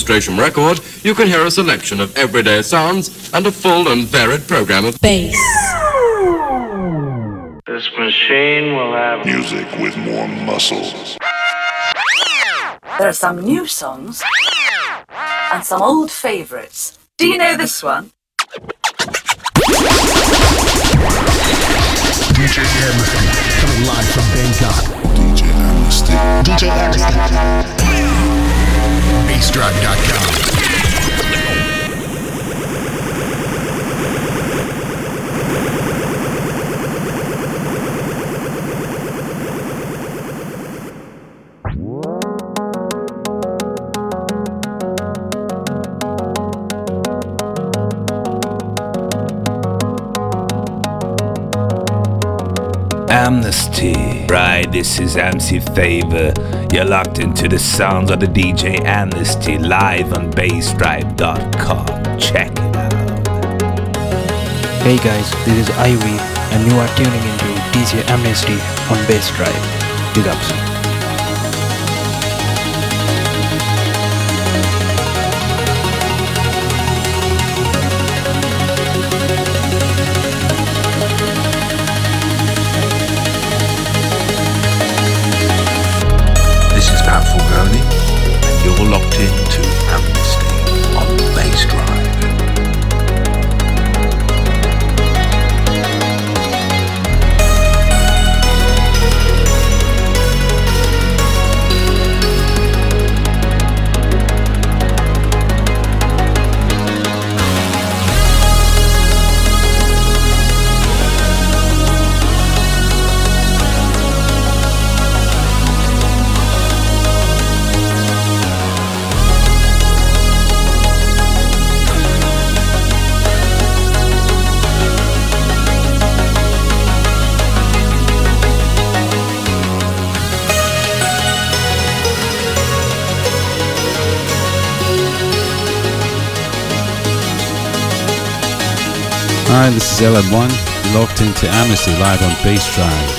demonstration record, you can hear a selection of everyday sounds and a full and varied program of bass. This machine will have music with more muscles. There are some new songs and some old favourites. Do you know this one? DJ Amnesty, coming live from Bangkok. DJ Amnesty. DJ Amnesty. BassDrive.com. Right, this is MC Favor. You're locked into the sounds of the DJ Amnesty live on bassdrive.com. Check it out. Hey guys, this is Ivy, and you are tuning into DJ Amnesty on Bass Drive. Big ups. Is LM1, locked into Amnesty live on Bass Drive.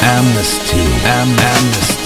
Amnesty. Am- Amnesty.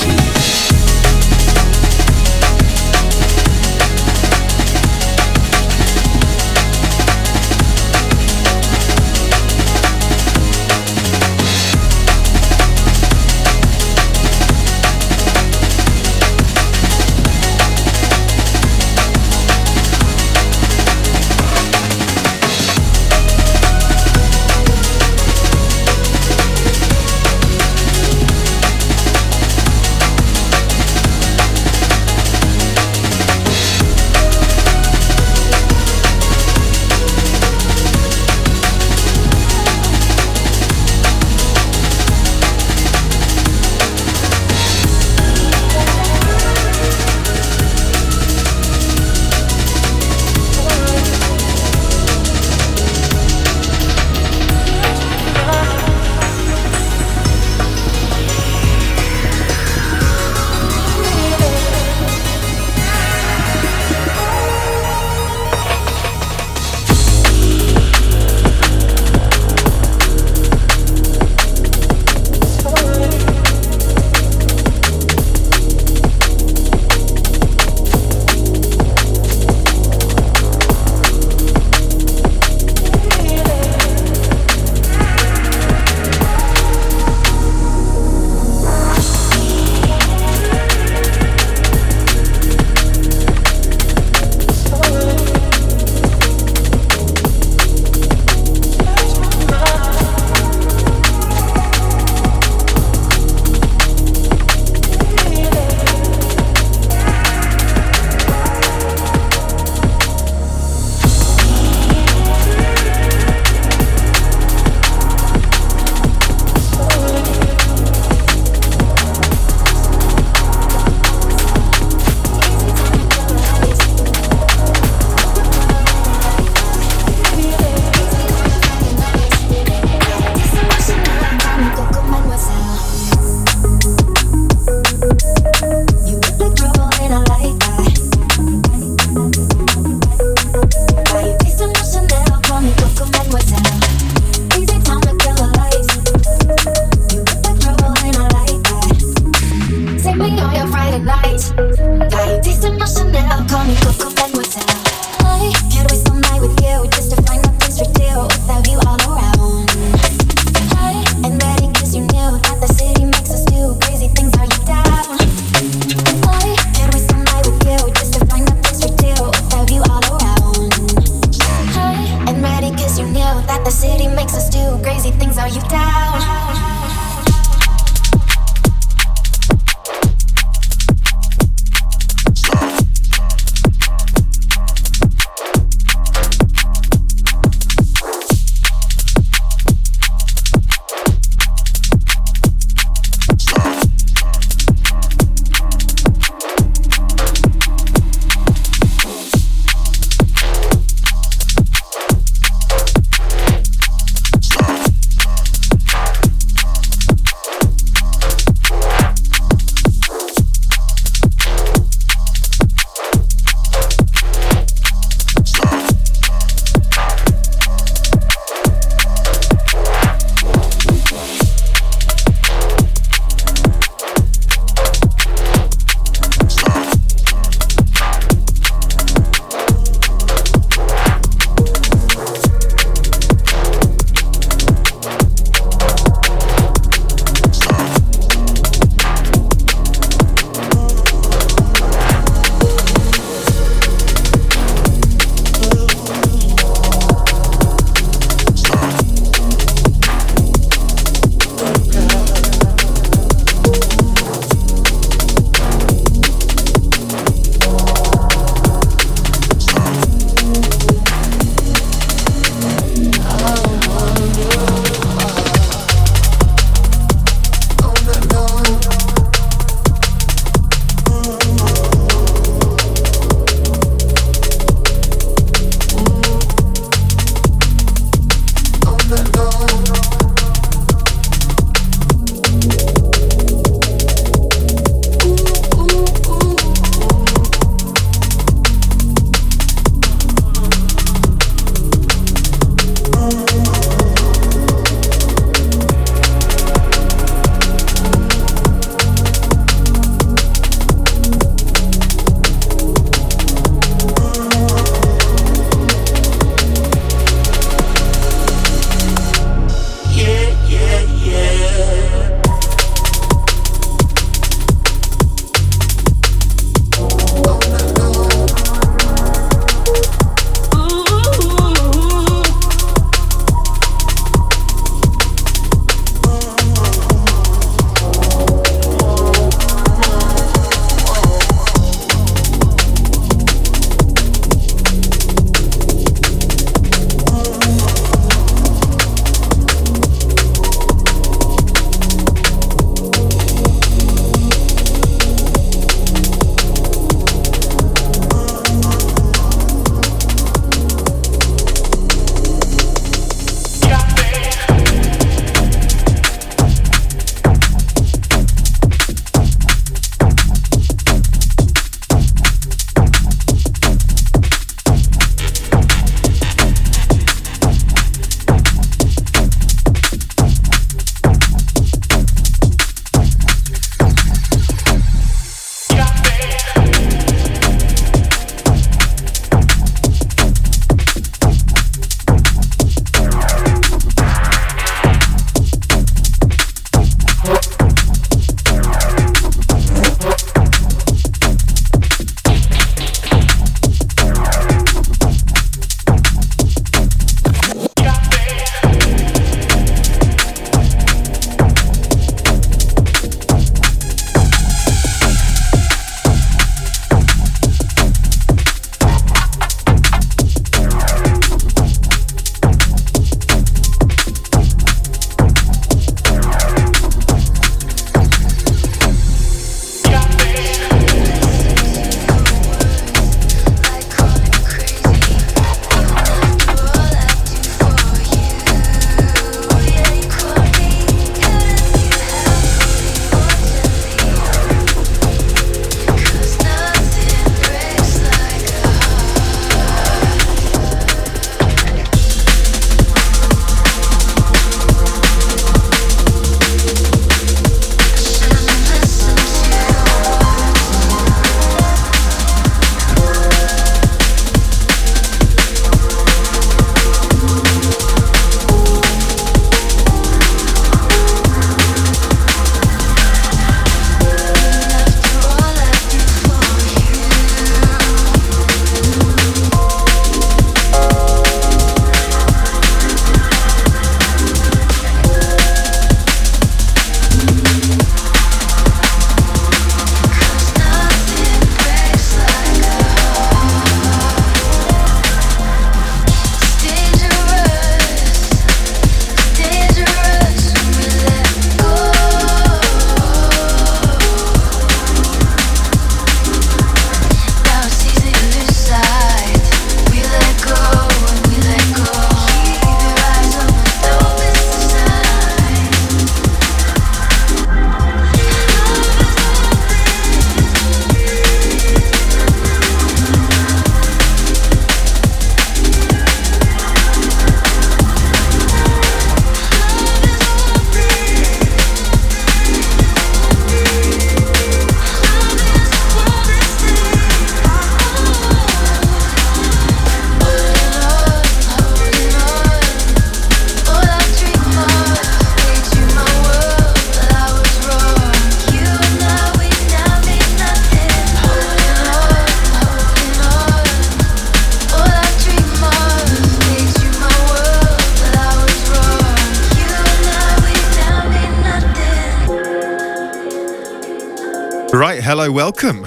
Hello, welcome.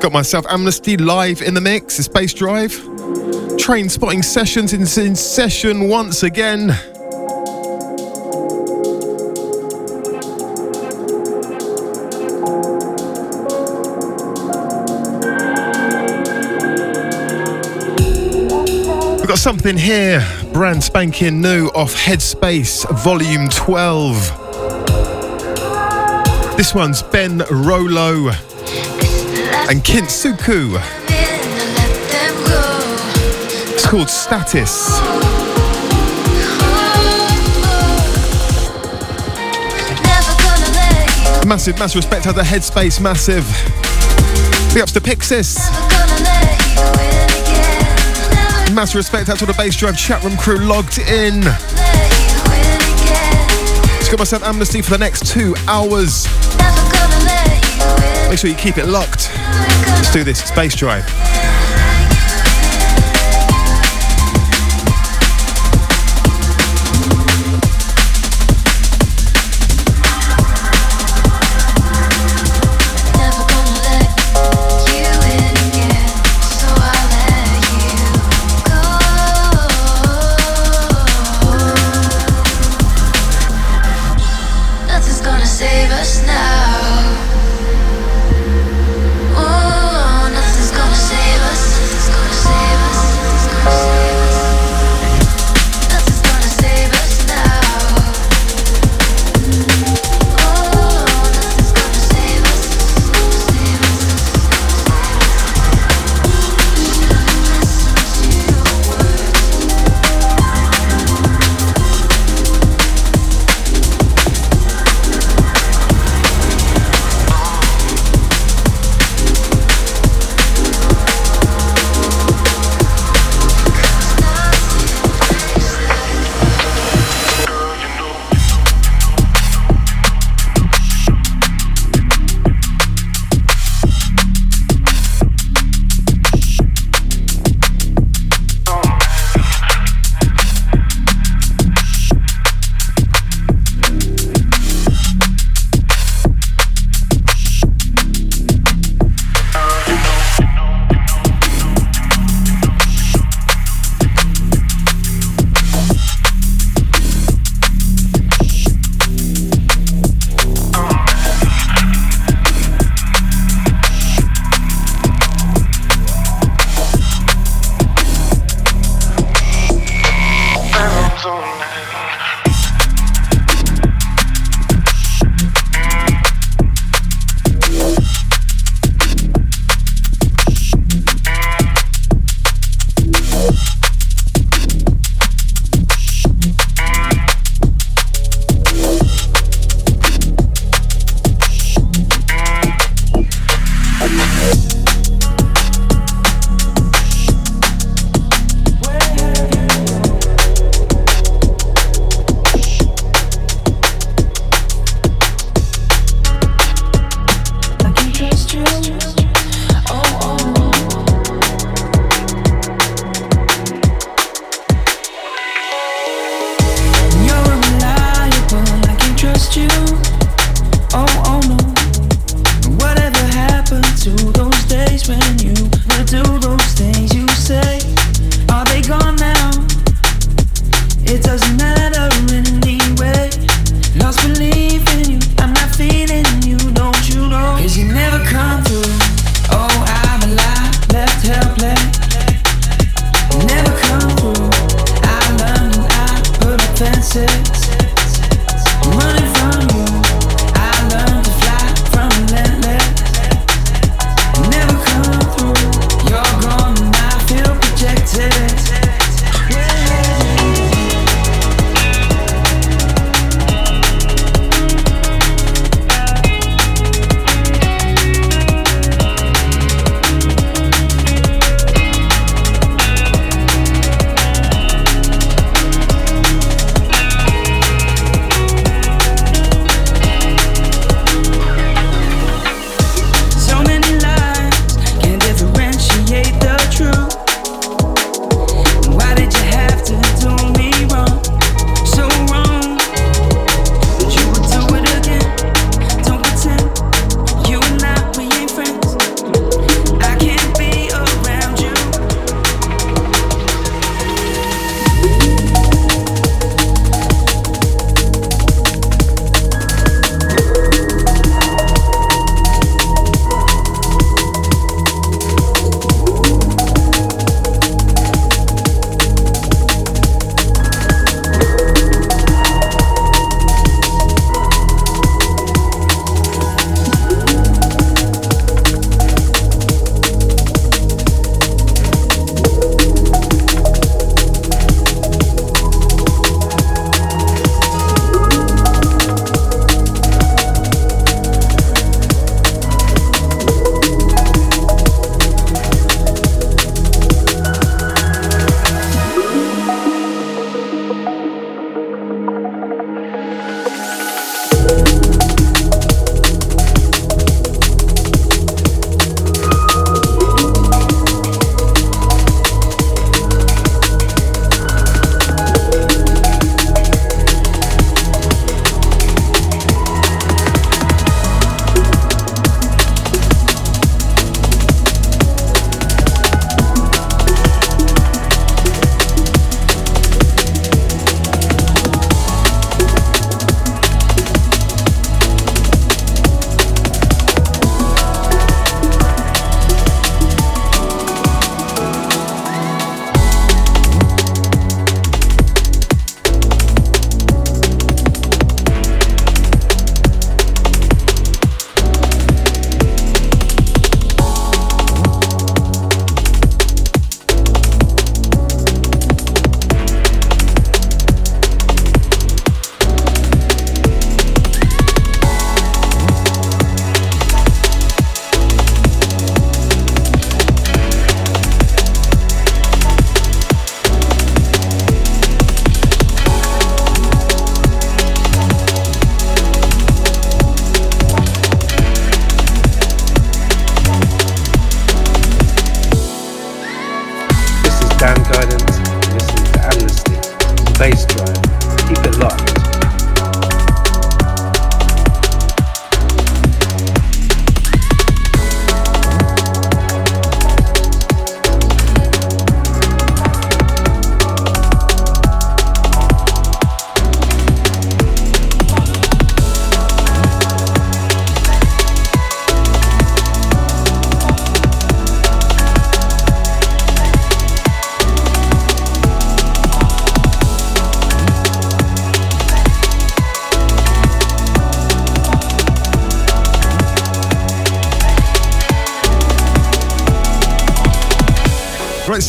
Got myself Amnesty live in the mix. It's Bass Drive. Train spotting sessions in, in session once again. We've got something here, brand spanking new off Headspace Volume 12. This one's Ben Rolo and Kintsuku. It's called Stasis. Massive, massive respect to the Headspace, massive. Big ups to Pixis. Massive respect out to the Bass Drive chat room crew logged in. Just got myself amnesty for the next two hours. Make sure you keep it locked. Let's do this. Bass Drive.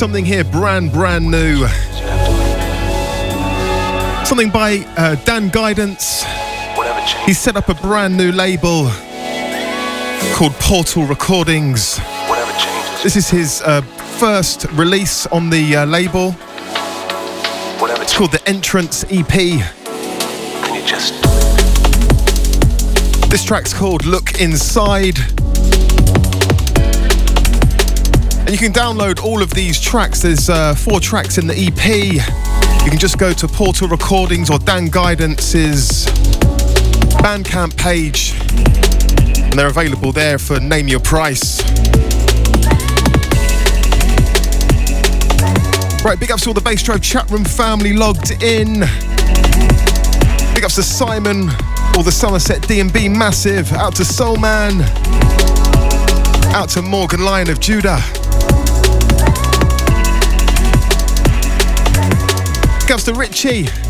Something here, brand, brand new. Something by uh, Dan Guidance. He set up a brand new label called Portal Recordings. This is his uh, first release on the uh, label. It's called the Entrance EP. This track's called Look Inside. And you can download all of these tracks. There's uh, four tracks in the EP. You can just go to Portal Recordings or Dan Guidance's Bandcamp page. And they're available there for Name Your Price. Right, big ups to all the Bass Drive chat room family logged in. Big ups to Simon, all the Somerset DNB massive. Out to Soul Man. Out to Morgan Lion of Judah. Ups to Richie.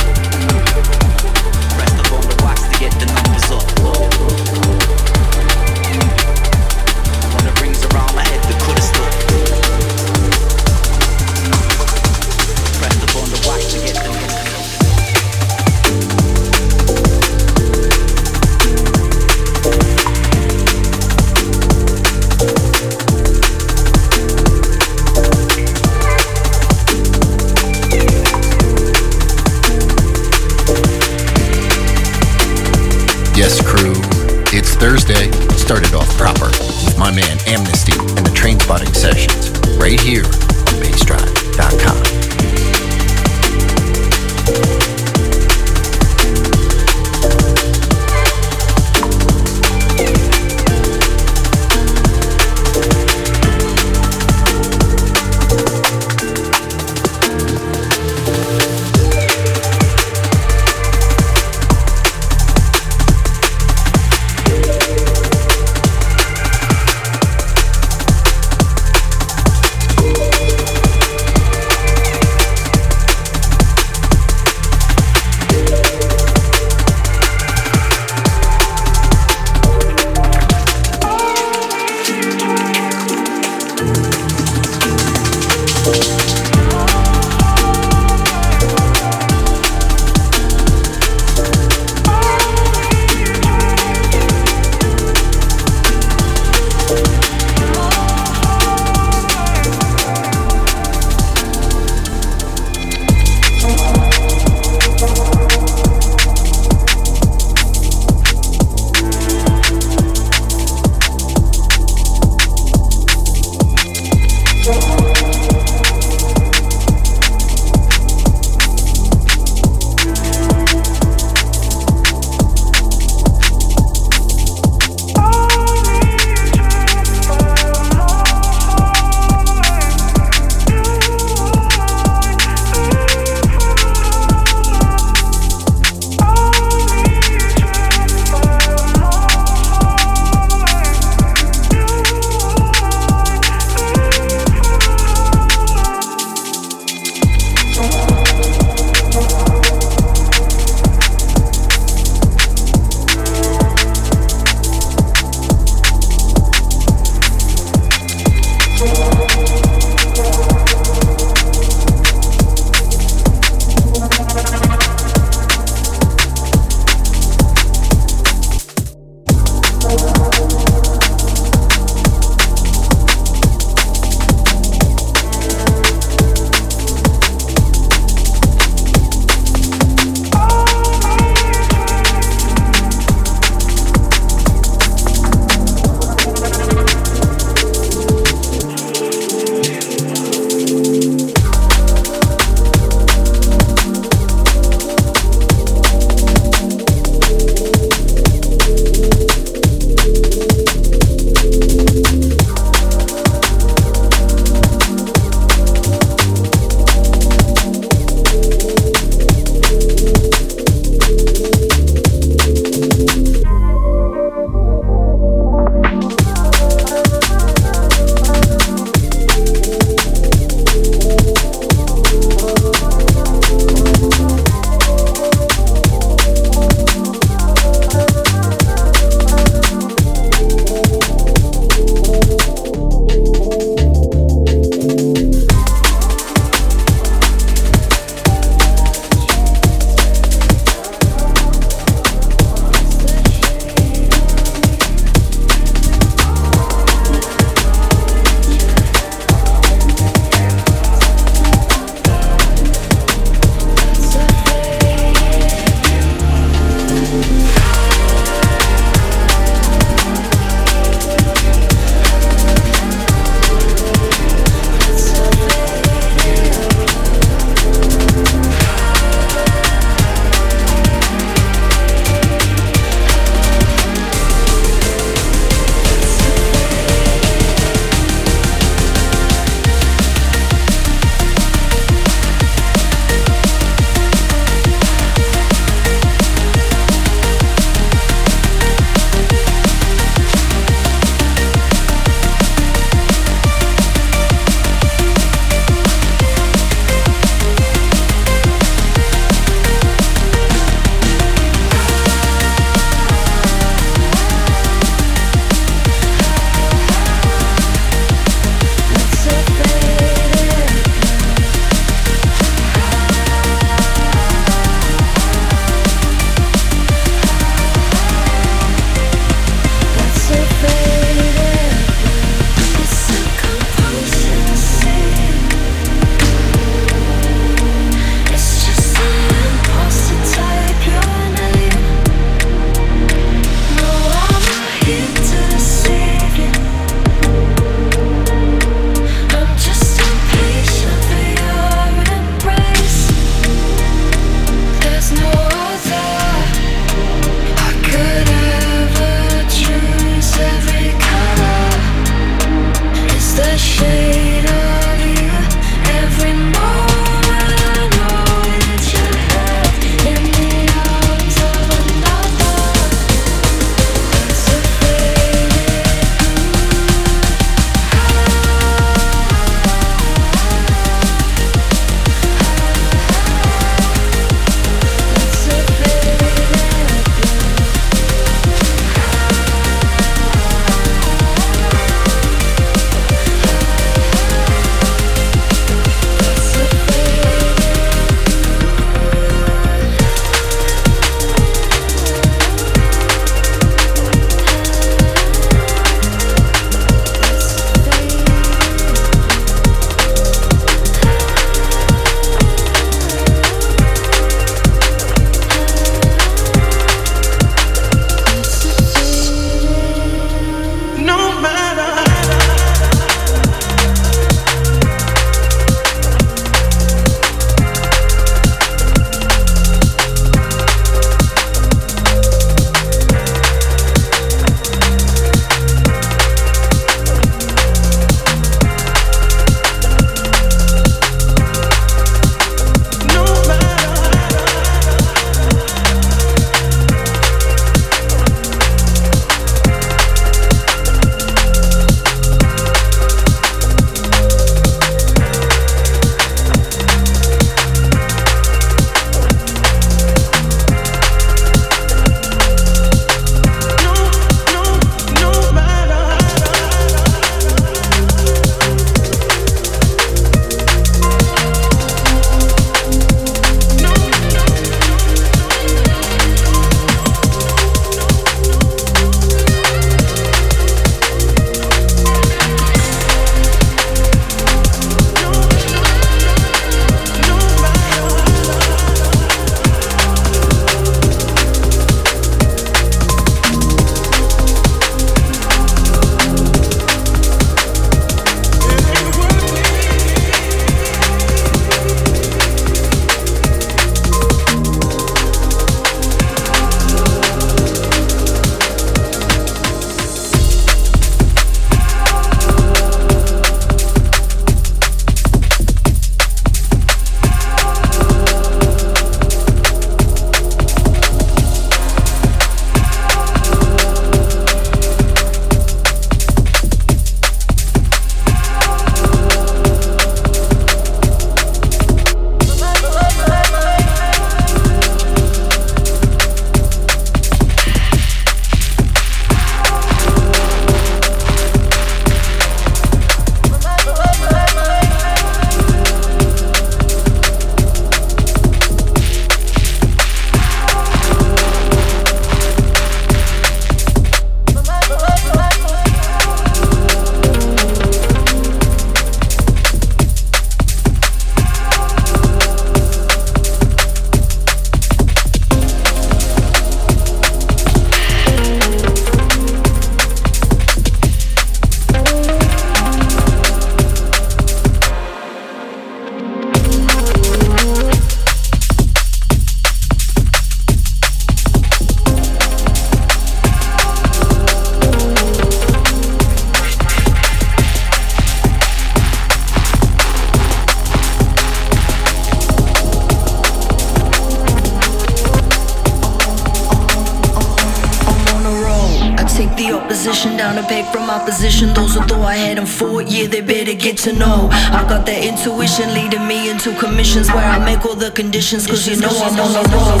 They get to know. I got that intuition leading me into commissions where I make all the conditions, cause you know I'm on the road.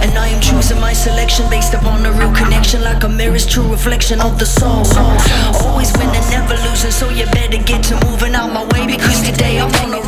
And I am choosing my selection based upon a real connection, like a mirror's true reflection of the soul. Always winning, never losing, so you better get to moving out my way because today I'm on a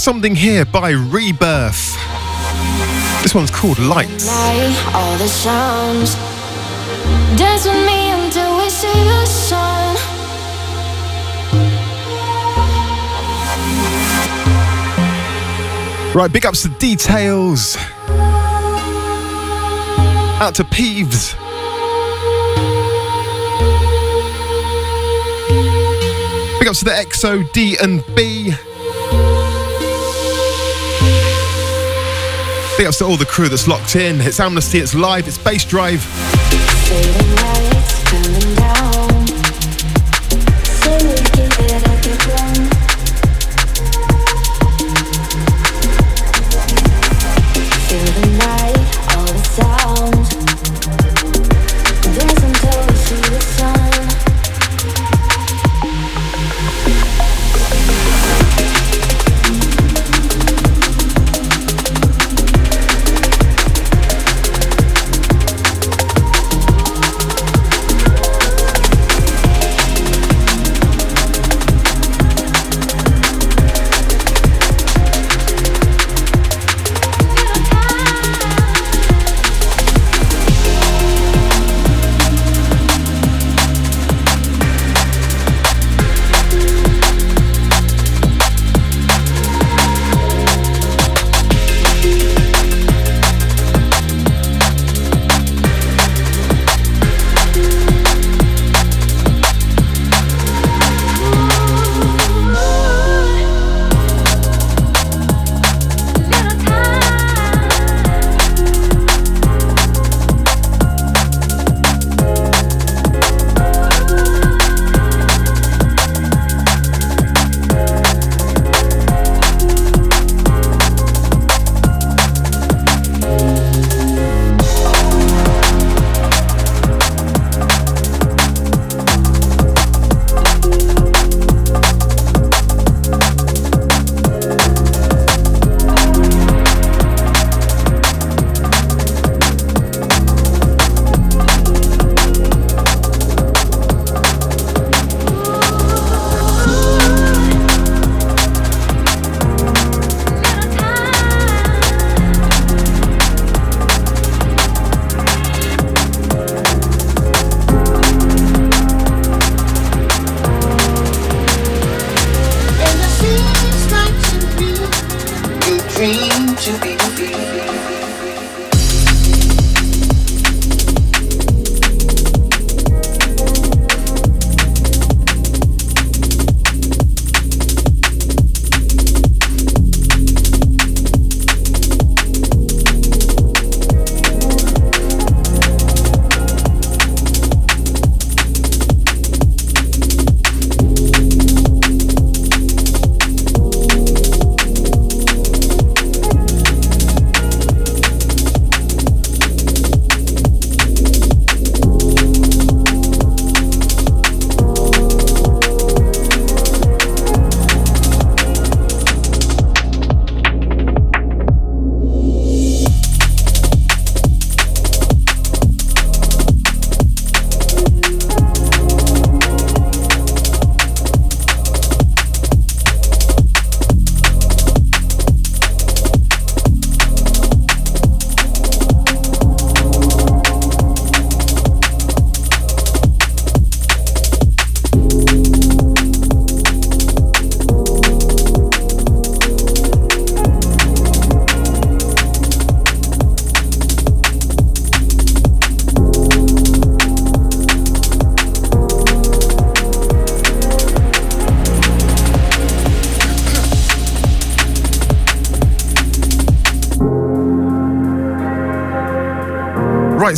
something here by Reburf. This one's called Lights. All the sounds. Dance with me until we see the sun. Right, big ups to Details. Out to Peeves. Big ups to the XO, D and B. Big ups to all the crew that's locked in. It's Amnesty, it's live, it's Bass Drive.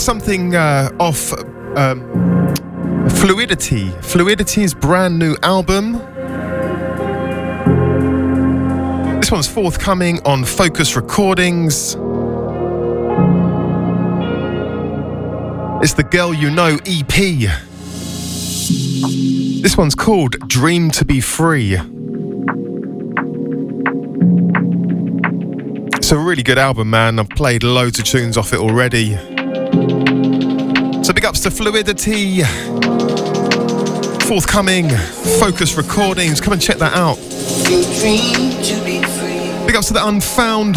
Something uh, off um, Fluidity. Fluidity's brand new album. This one's forthcoming on Focus Recordings. It's the Girl You Know EP. This one's called Dream to Be Free. It's a really good album, man. I've played loads of tunes off it already. So big ups to Fluidity. Forthcoming Focus Recordings. Come and check that out. Big ups to the Unfound.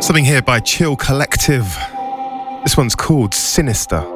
Something here by Chill Collective. This one's called Sinister.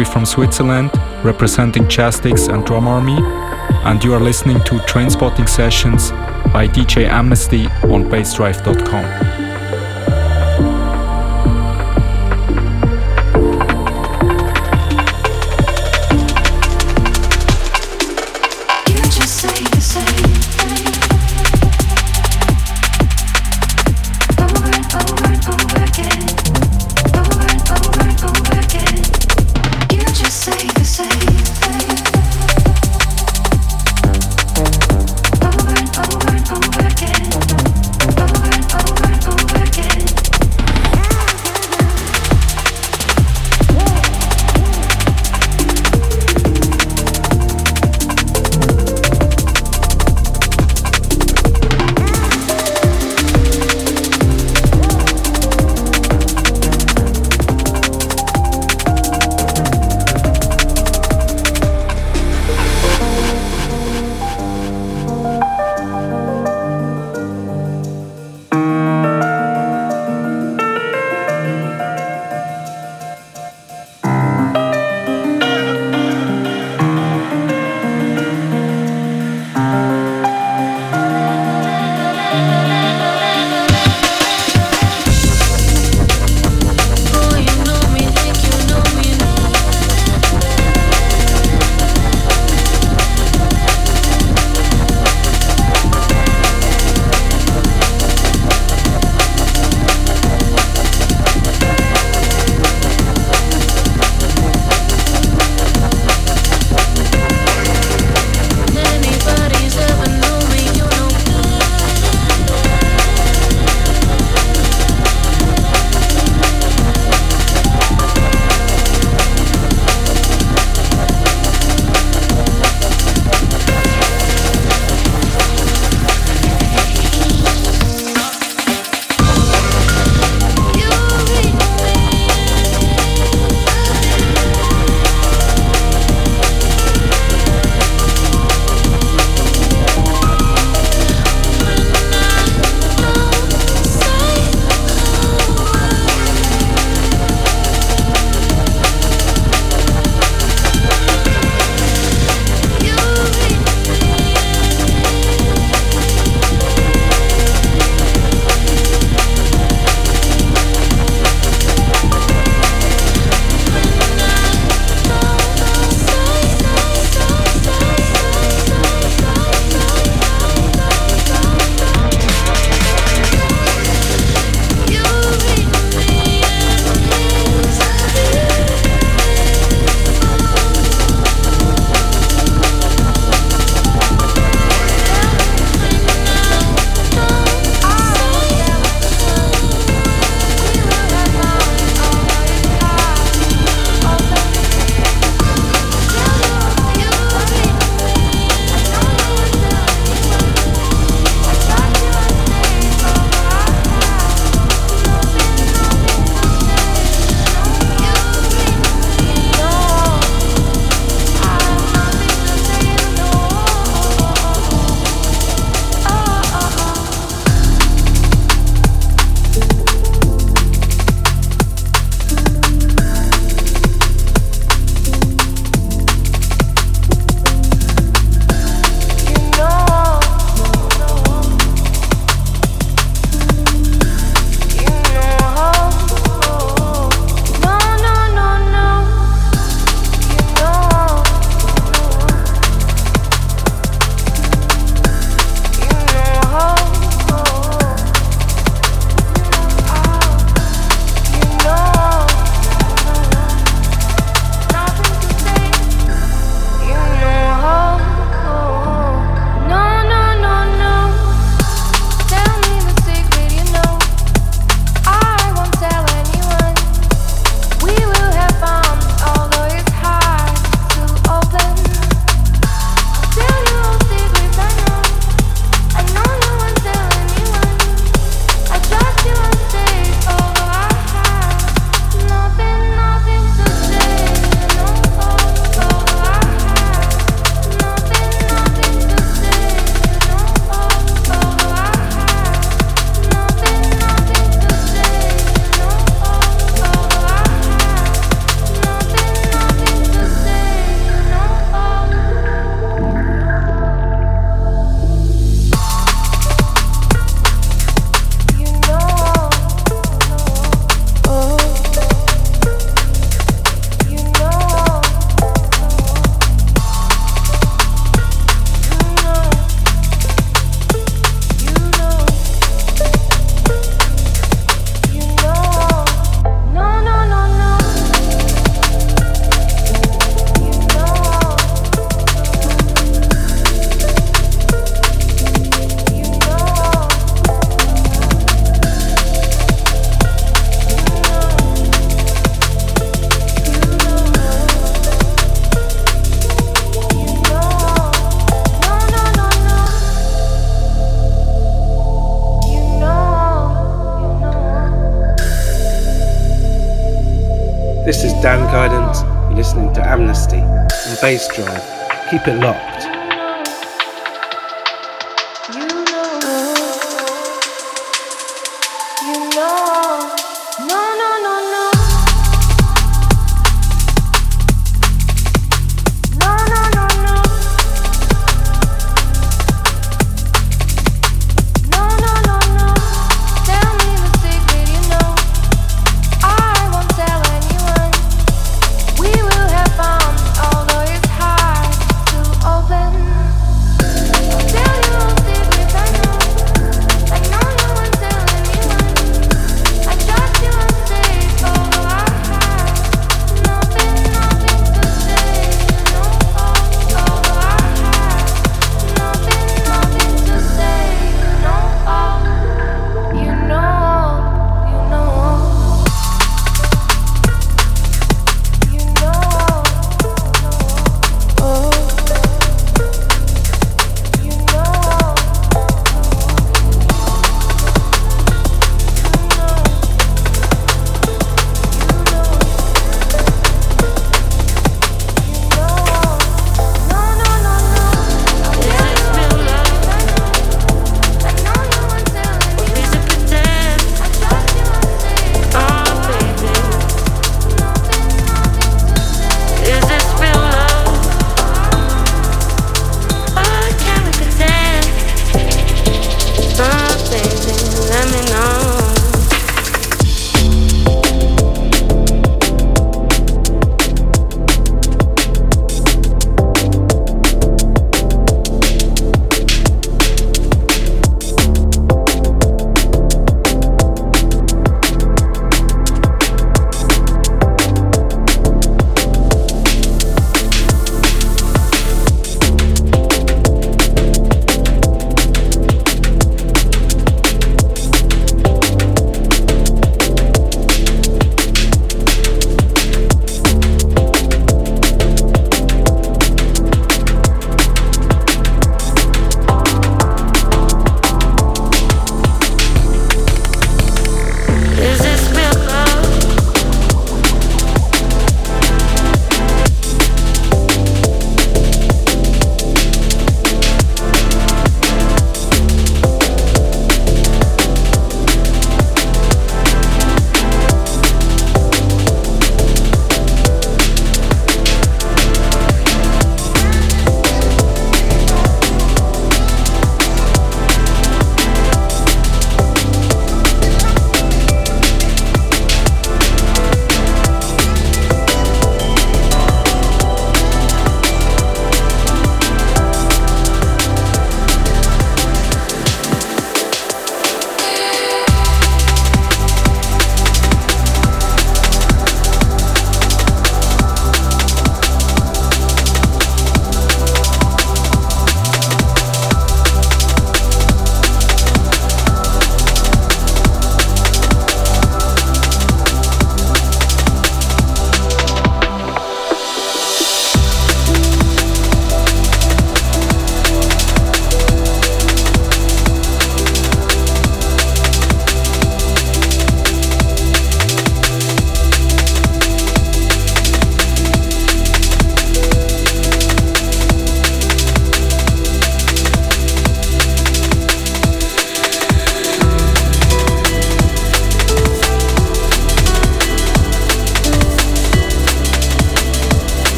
Is from Switzerland, representing Chastix and Drum Army, and you are listening to Trainspotting Sessions by DJ Amnesty on bassdrive.com.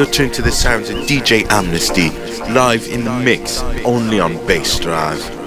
You're tuned to the sounds of DJ Amnesty, live in the mix, only on Bass Drive.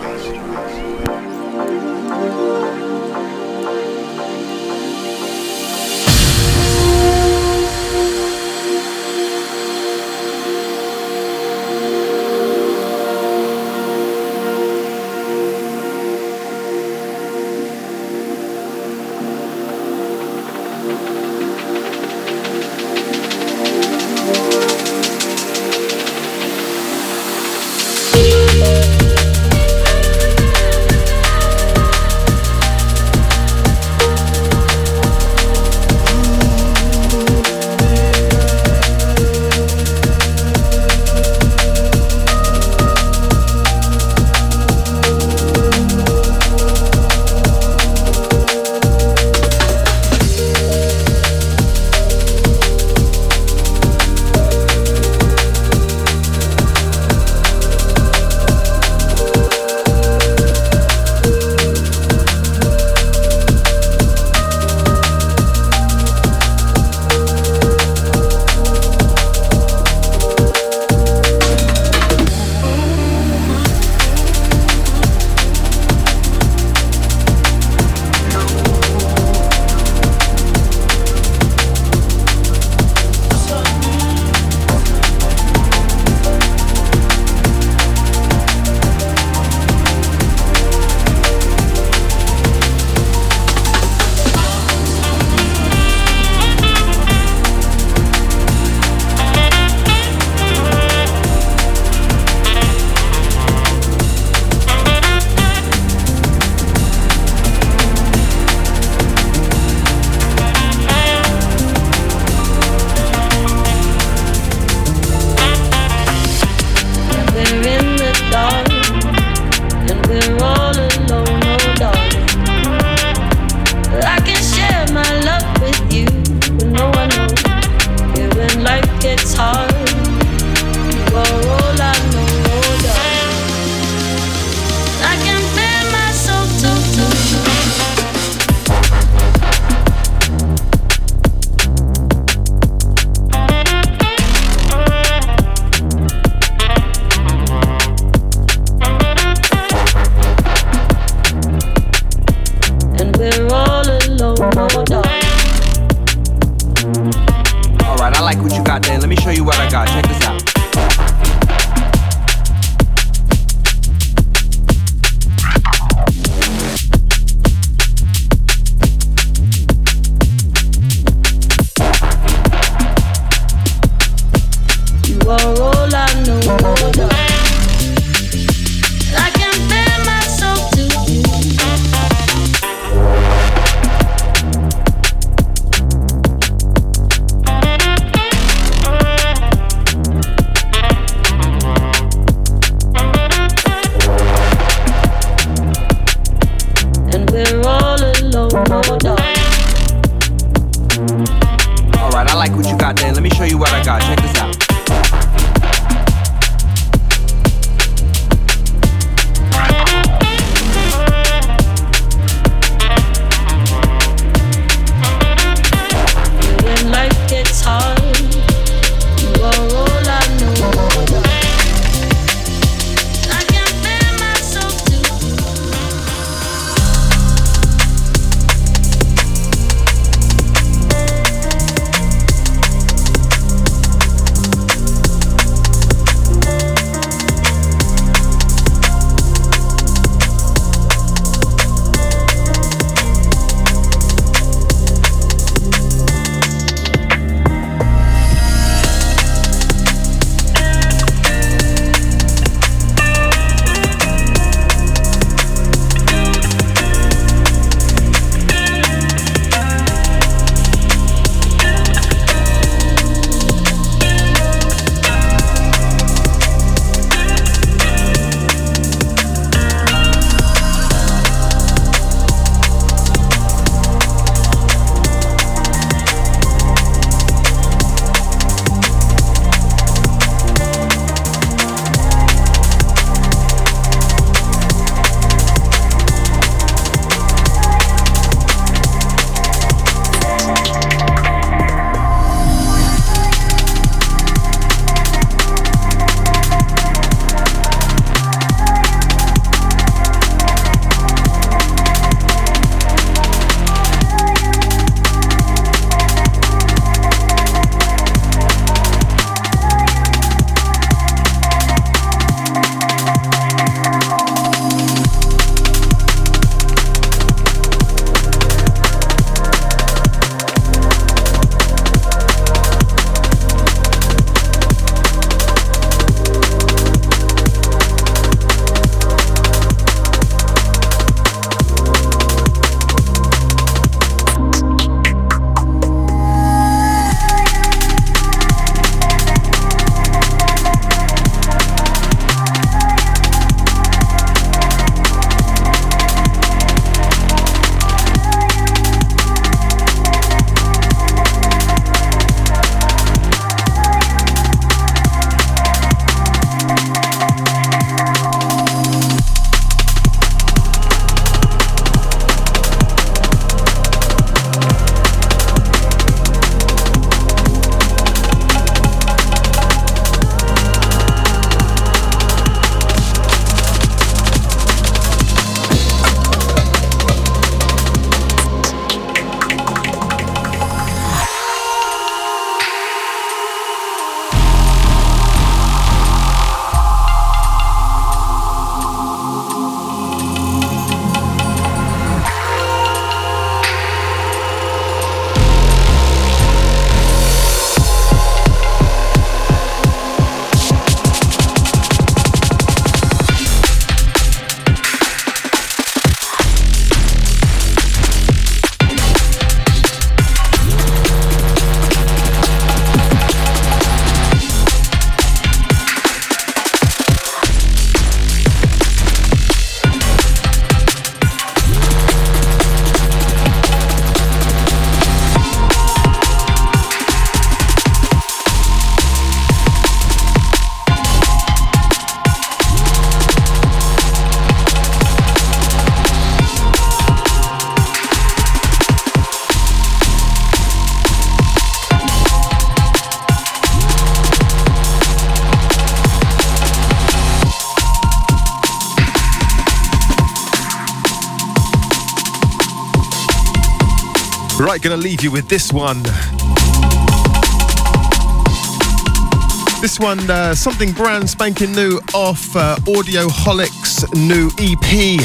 Gonna leave you with this one. This one, uh, something brand spanking new off uh, Audioholic's new EP.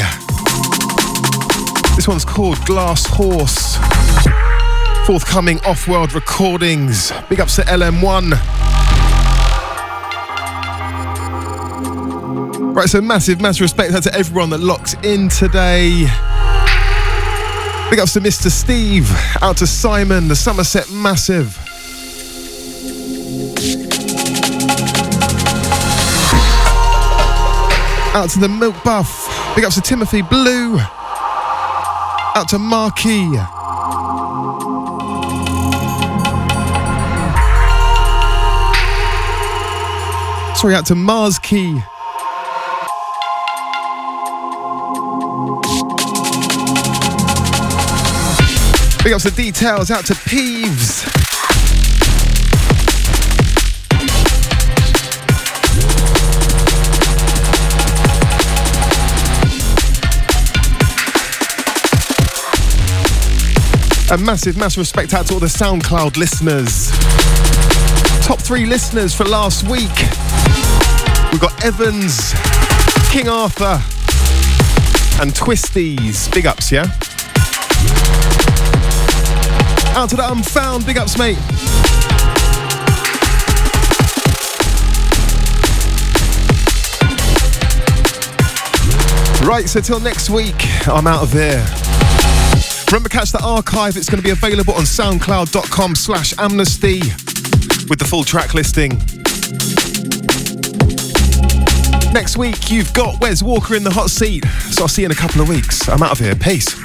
This one's called Glass Horse. Forthcoming off world recordings. Big ups to LM1. Right, so massive, massive respect out to everyone that locked in today. Big ups to Mr. Steve, out to Simon, the Somerset Massive. Out to the Milk Buff. Big ups to Timothy Blue. Out to Marky. Sorry, out to Mars Key. Big ups the details out to Peeves. A massive, massive respect out to all the SoundCloud listeners. Top three listeners for last week. We've got Evans, King Arthur, and Twisties. Big ups, yeah? Out to the unfound. Big ups, mate. Right, so till next week, I'm out of here. Remember, catch the archive. It's going to be available on soundcloud.com slash amnesty with the full track listing. Next week, you've got Wes Walker in the hot seat. So I'll see you in a couple of weeks. I'm out of here. Peace.